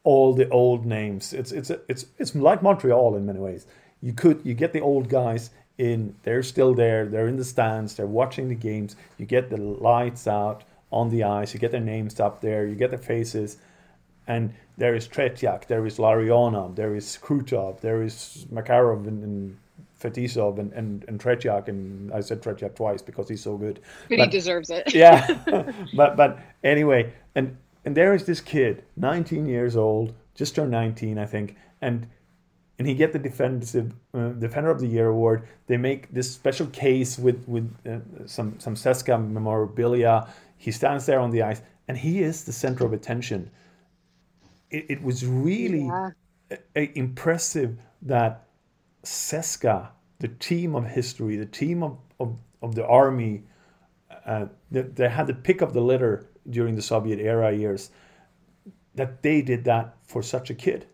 all the old names. It's it's it's it's like Montreal in many ways. You could you get the old guys in. They're still there. They're in the stands. They're watching the games. You get the lights out on the ice. You get their names up there. You get their faces, and there is Tretiak, there is Larionov, there is Krutov, there is Makarov and, and Fetisov and, and, and Tretiak, and I said Tretiak twice because he's so good. But, but he deserves it. yeah. <laughs> <laughs> but but anyway, and and there is this kid, 19 years old, just turned 19, I think, and and he get the defensive uh, defender of the year award. They make this special case with with uh, some some CSKA memorabilia. He stands there on the ice, and he is the center of attention it, it was really yeah. a, a impressive that CSKA, the team of history, the team of, of, of the army, uh, they, they had the pick of the litter during the Soviet era years, that they did that for such a kid.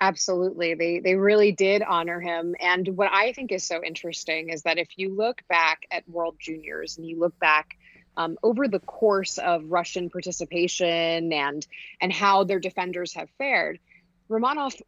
Absolutely. They they really did honor him. And what I think is so interesting is that if you look back at World Juniors and you look back um, over the course of Russian participation and and how their defenders have fared, Romanov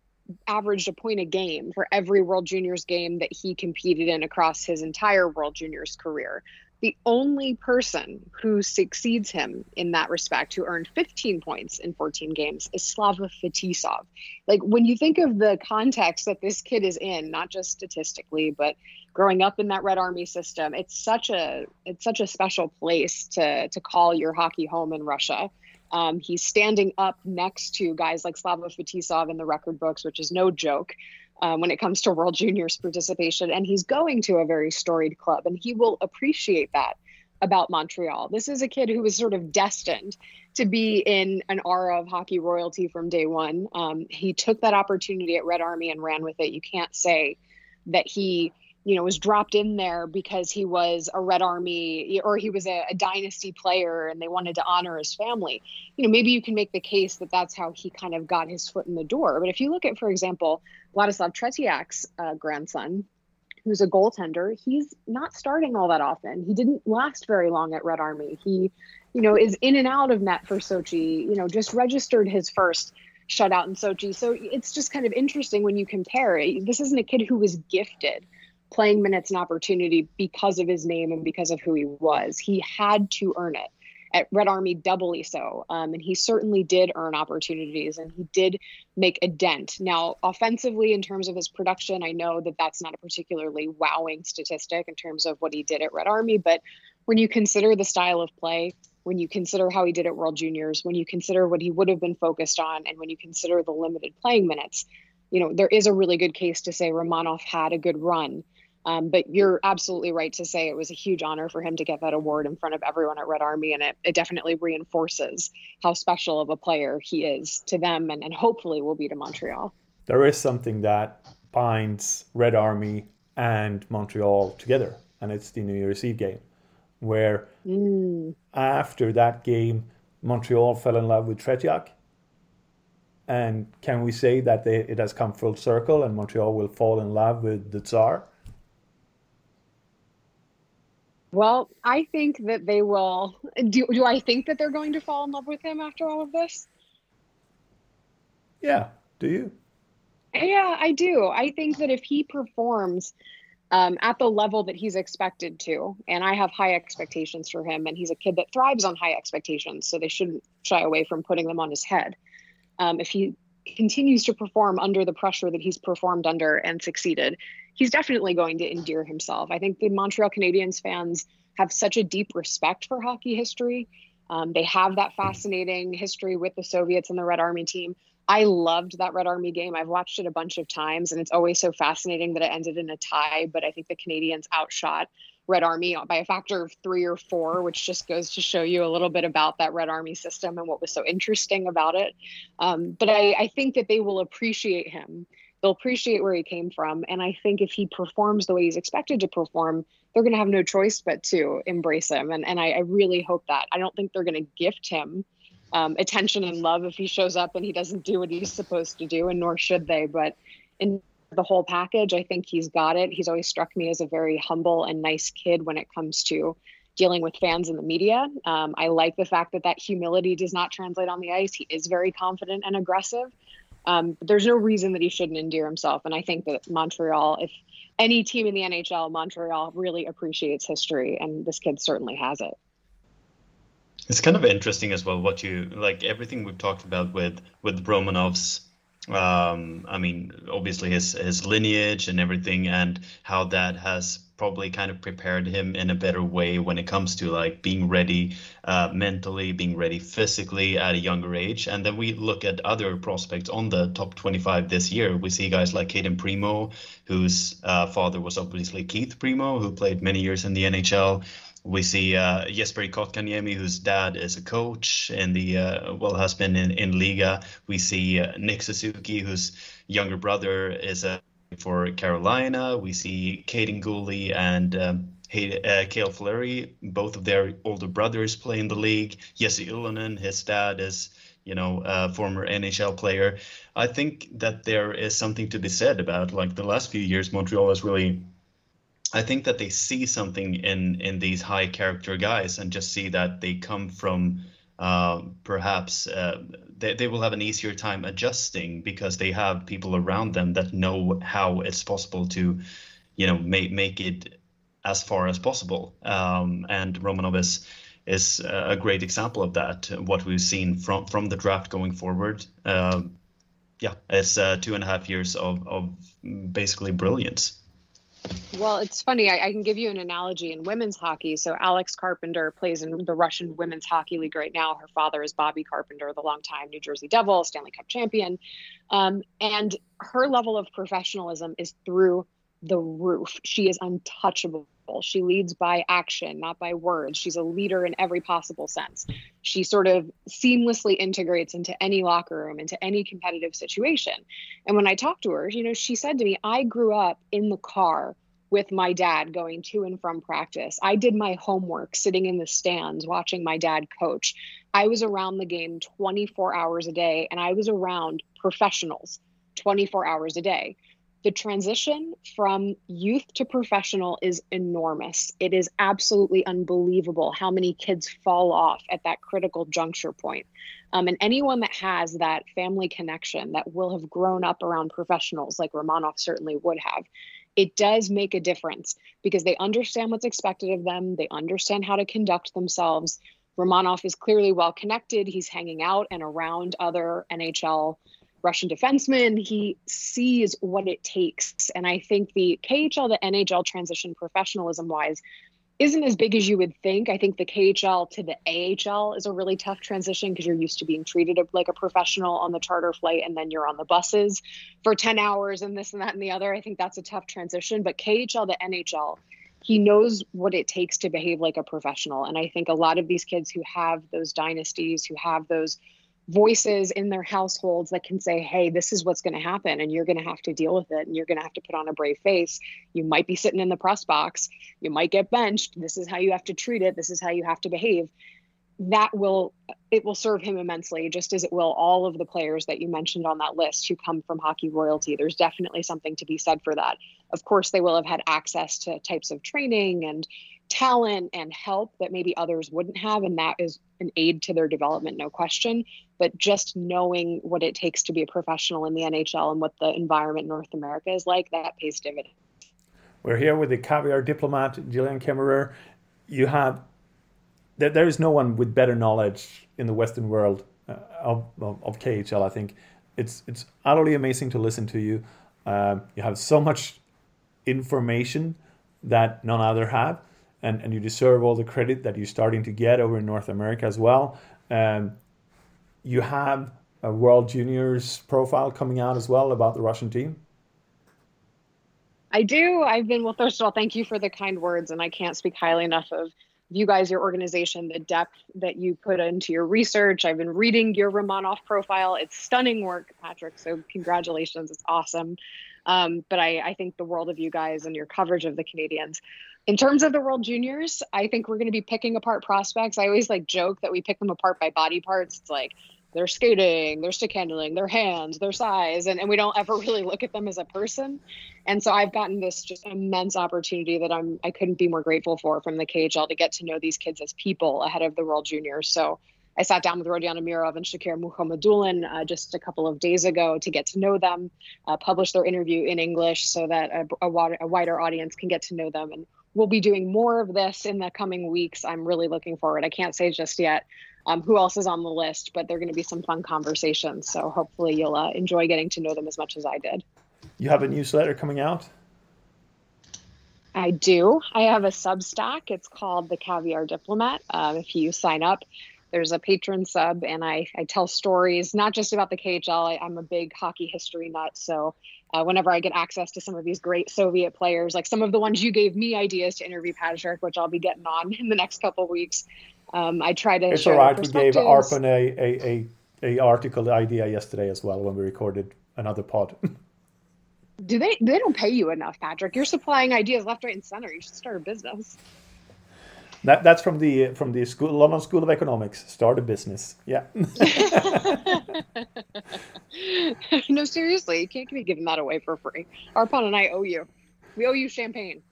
averaged a point a game for every World Juniors game that he competed in across his entire World Juniors career. The only person who succeeds him in that respect, who earned 15 points in 14 games, is Slava Fetisov. Like when you think of the context that this kid is in, not just statistically, but growing up in that Red Army system, it's such a it's such a special place to to call your hockey home in Russia. Um, he's standing up next to guys like Slava Fetisov in the record books, which is no joke um, when it comes to World Juniors participation. And he's going to a very storied club, and he will appreciate that about Montreal. This is a kid who was sort of destined to be in an aura of hockey royalty from day one. Um, he took that opportunity at Red Army and ran with it. You can't say that he you know was dropped in there because he was a red army or he was a, a, dynasty player and they wanted to honor his family you know maybe you can make the case that that's how he kind of got his foot in the door but if you look at for example vladislav tretiak's uh, grandson who's a goaltender he's not starting all that often he didn't last very long at red army he you know is in and out of net for sochi you know just registered his first shutout in sochi so it's just kind of interesting when you compare it. this isn't a kid who was gifted playing minutes and opportunity because of his name and because of who he was. He had to earn it. At Red Army, doubly so. Um, and he certainly did earn opportunities and he did make a dent. Now, offensively, in terms of his production, I know that that's not a particularly wowing statistic in terms of what he did at Red Army. But when you consider the style of play, when you consider how he did at World Juniors, when you consider what he would have been focused on, and when you consider the limited playing minutes, you know, there is a really good case to say Romanov had a good run. Um, but you're absolutely right to say it was a huge honor for him to get that award in front of everyone at Red Army, and it, it definitely reinforces how special of a player he is to them and, and hopefully will be to Montreal. There is something that binds Red Army and Montreal together, and it's the New Year's Eve game, where mm. after that game, Montreal fell in love with Tretiak. And can we say that they, it has come full circle and Montreal will fall in love with the Tsar? Well, I think that they will. Do, do I think that they're going to fall in love with him after all of this? Yeah. Do you? Yeah, I do. I think that if he performs um, at the level that he's expected to, and I have high expectations for him, and he's a kid that thrives on high expectations, so they shouldn't shy away from putting them on his head. Um, if he continues to perform under the pressure that he's performed under and succeeded, he's definitely going to endear himself. I think the Montreal Canadiens fans have such a deep respect for hockey history. Um, they have that fascinating history with the Soviets and the Red Army team. I loved that Red Army game. I've watched it a bunch of times, and it's always so fascinating that it ended in a tie. But I think the Canadiens outshot Red Army by a factor of three or four, which just goes to show you a little bit about that Red Army system and what was so interesting about it. Um, but I, I think that they will appreciate him. They'll appreciate where he came from. And I think if he performs the way he's expected to perform, they're going to have no choice but to embrace him. And, and I, I really hope that. I don't think they're going to gift him um, attention and love if he shows up and he doesn't do what he's supposed to do, and nor should they. But in the whole package, I think he's got it. He's always struck me as a very humble and nice kid when it comes to dealing with fans and the media. Um, I like the fact that that humility does not translate on the ice. He is very confident and aggressive. Um, but there's no reason that he shouldn't endear himself. And I think that Montreal, if any team in the NHL, Montreal really appreciates history, and this kid certainly has it. It's kind of interesting as well what you like everything we've talked about with with Romanov's um I mean obviously his his lineage and everything and how that has probably kind of prepared him in a better way when it comes to like being ready uh, mentally, being ready physically at a younger age. And then we look at other prospects on the top 25 this year. We see guys like Cayden Primeau, whose uh, father was obviously Keith Primeau, who played many years in the NHL. We see uh, Jesperi Kotkaniemi, whose dad is a coach and the uh, well has been in, in Liiga. We see uh, Nick Suzuki, whose younger brother is a for Carolina. We see Kaden Guhle and um, uh, Cale Fleury, both of their older brothers play in the league. Jesse Ylönen, his dad is, you know, a former NHL player. I think that there is something to be said about like the last few years, Montreal has really. I think that they see something in in these high character guys and just see that they come from uh, perhaps uh, they, they will have an easier time adjusting because they have people around them that know how it's possible to, you know, make make it as far as possible. Um, and Romanov is is a great example of that. What we've seen from from the draft going forward. Uh, yeah, it's uh, two and a half years of of basically brilliance. Well, it's funny. I, I, can give you an analogy in women's hockey. So, Alex Carpenter plays in the Russian Women's Hockey League right now. Her father is Bobby Carpenter, the longtime New Jersey Devil, Stanley Cup champion. Um, and her level of professionalism is through the roof. She is untouchable. She leads by action, not by words. She's a leader in every possible sense. She sort of seamlessly integrates into any locker room, into any competitive situation. And when I talked to her, you know, she said to me, I grew up in the car with my dad going to and from practice. I did my homework sitting in the stands watching my dad coach. I was around the game 24 hours a day and I was around professionals 24 hours a day the transition from youth to professional is enormous. It is absolutely unbelievable how many kids fall off at that critical juncture point. Um, and anyone that has that family connection that will have grown up around professionals, like Romanov certainly would have, it does make a difference because they understand what's expected of them, they understand how to conduct themselves. Romanov is clearly well connected. He's hanging out and around other NHL Russian defenseman. He sees what it takes. And I think the KHL the NHL transition professionalism wise isn't as big as you would think. I think the KHL to the AHL is a really tough transition because you're used to being treated like a professional on the charter flight and then you're on the buses for 10 hours and this and that and the other. I think that's a tough transition. But KHL to NHL, he knows what it takes to behave like a professional. And I think a lot of these kids who have those dynasties, who have those voices in their households that can say, hey, this is what's going to happen, and you're going to have to deal with it, and you're going to have to put on a brave face. You might be sitting in the press box, you might get benched. This is how you have to treat it, this is how you have to behave. That will it will serve him immensely, just as it will all of the players that you mentioned on that list who come from hockey royalty. There's definitely something to be said for that. Of course, they will have had access to types of training and talent and help that maybe others wouldn't have and that is an aid to their development no question but just knowing what it takes to be a professional in the NHL and what the environment in North America is like that pays dividends. We're here with the caviar diplomat Gillian Kemmerer you have there, there is no one with better knowledge in the western world uh, of, of, of, KHL I think. It's it's utterly amazing to listen to you. Uh, you have so much information that none other have and, and you deserve all the credit that you're starting to get over in North America as well. Um, you have a World Juniors profile coming out as well about the Russian team. I do. I've been, well, first of all, thank you for the kind words. And I can't speak highly enough of you guys, your organization, the depth that you put into your research. I've been reading your Romanov profile. It's stunning work, Patrik. So congratulations. It's awesome. Um, but I, I think the world of you guys and your coverage of the Canadiens. In terms of the World Juniors, I think we're going to be picking apart prospects. I always like joke that we pick them apart by body parts. It's like their skating, their stick handling, their hands, their size, and, and we don't ever <laughs> really look at them as a person. And so I've gotten this just immense opportunity that I'm I couldn't be more grateful for from the KHL to get to know these kids as people ahead of the World Juniors. So I sat down with Rodion Amirov and Shakir Mukhamadullin uh, just a couple of days ago to get to know them, uh, publish their interview in English so that a, a, a wider audience can get to know them. And we'll be doing more of this in the coming weeks. I'm really looking forward. I can't say just yet um, who else is on the list, but they're going to be some fun conversations. So hopefully you'll uh, enjoy getting to know them as much as I did. You have a newsletter coming out? I do. I have a Substack. It's called The Caviar Diplomat. Um, if you sign up, there's a patron sub, and I, I tell stories not just about the KHL. I, am a big hockey history nut. So uh, whenever I get access to some of these great Soviet players, like some of the ones you gave me ideas to interview Patrik, which I'll be getting on in the next couple weeks, um, I try to. It's all right. We gave Arpon a, a, a, a article idea yesterday as well when we recorded another pod. <laughs> Do they? They don't pay you enough, Patrik. You're supplying ideas left, right, and center. You should start a business. That, that's from the from the school London School of Economics. Start a business. Yeah. <laughs> no, seriously, you can't be giving that away for free. Arpon and I owe you. We owe you champagne.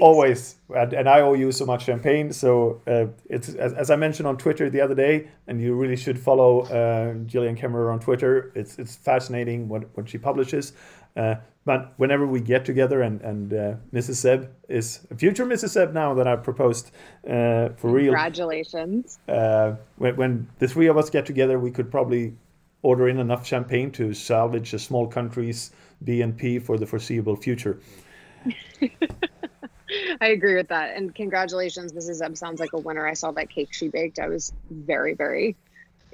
Always, and, I owe you so much champagne. So uh, it's as, as, I mentioned on Twitter the other day, and you really should follow uh, Gillian Kemmerer on Twitter. It's it's fascinating what what she publishes. Uh, but whenever we get together, and and uh, Mrs. Seb is future Mrs. Seb now that I've proposed uh, for real. Congratulations. Uh, when, when the three of us get together, we could probably order in enough champagne to salvage a small country's BNP for the foreseeable future. I agree with that. And congratulations, Mrs. Seb sounds like a winner. I saw that cake she baked. I was very, very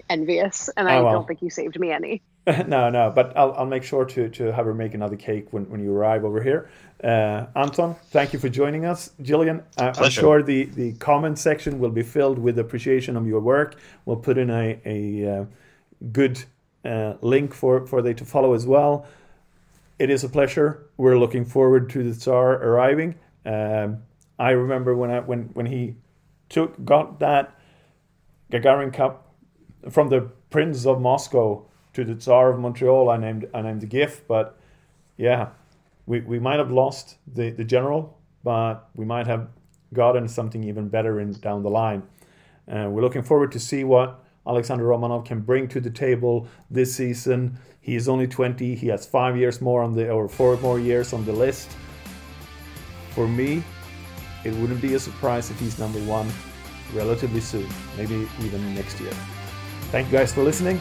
envious. And I oh, well. don't think you saved me any. <laughs> no, no, but I'll, I'll make sure to, to have her make another cake when, when you arrive over here. Uh, Anton, thank you for joining us. Gillian, uh, I'm sure the, the comment section will be filled with appreciation of your work. We'll put in a, a uh, good uh, link for, for they to follow as well. It is a pleasure. We're looking forward to the Tsar arriving. Um, I remember when I when when he took got that Gagarin Cup from the Prince of Moscow to the Tsar of Montreal. I named I named the gift, but yeah, we, we might have lost the, the general, but we might have gotten something even better in down the line. Uh, we're looking forward to see what Alexander Romanov can bring to the table this season. He is only 20. He has five years more on the or four more years on the list for me, it wouldn't be a surprise if he's number one relatively soon, maybe even next year. Thank you guys for listening.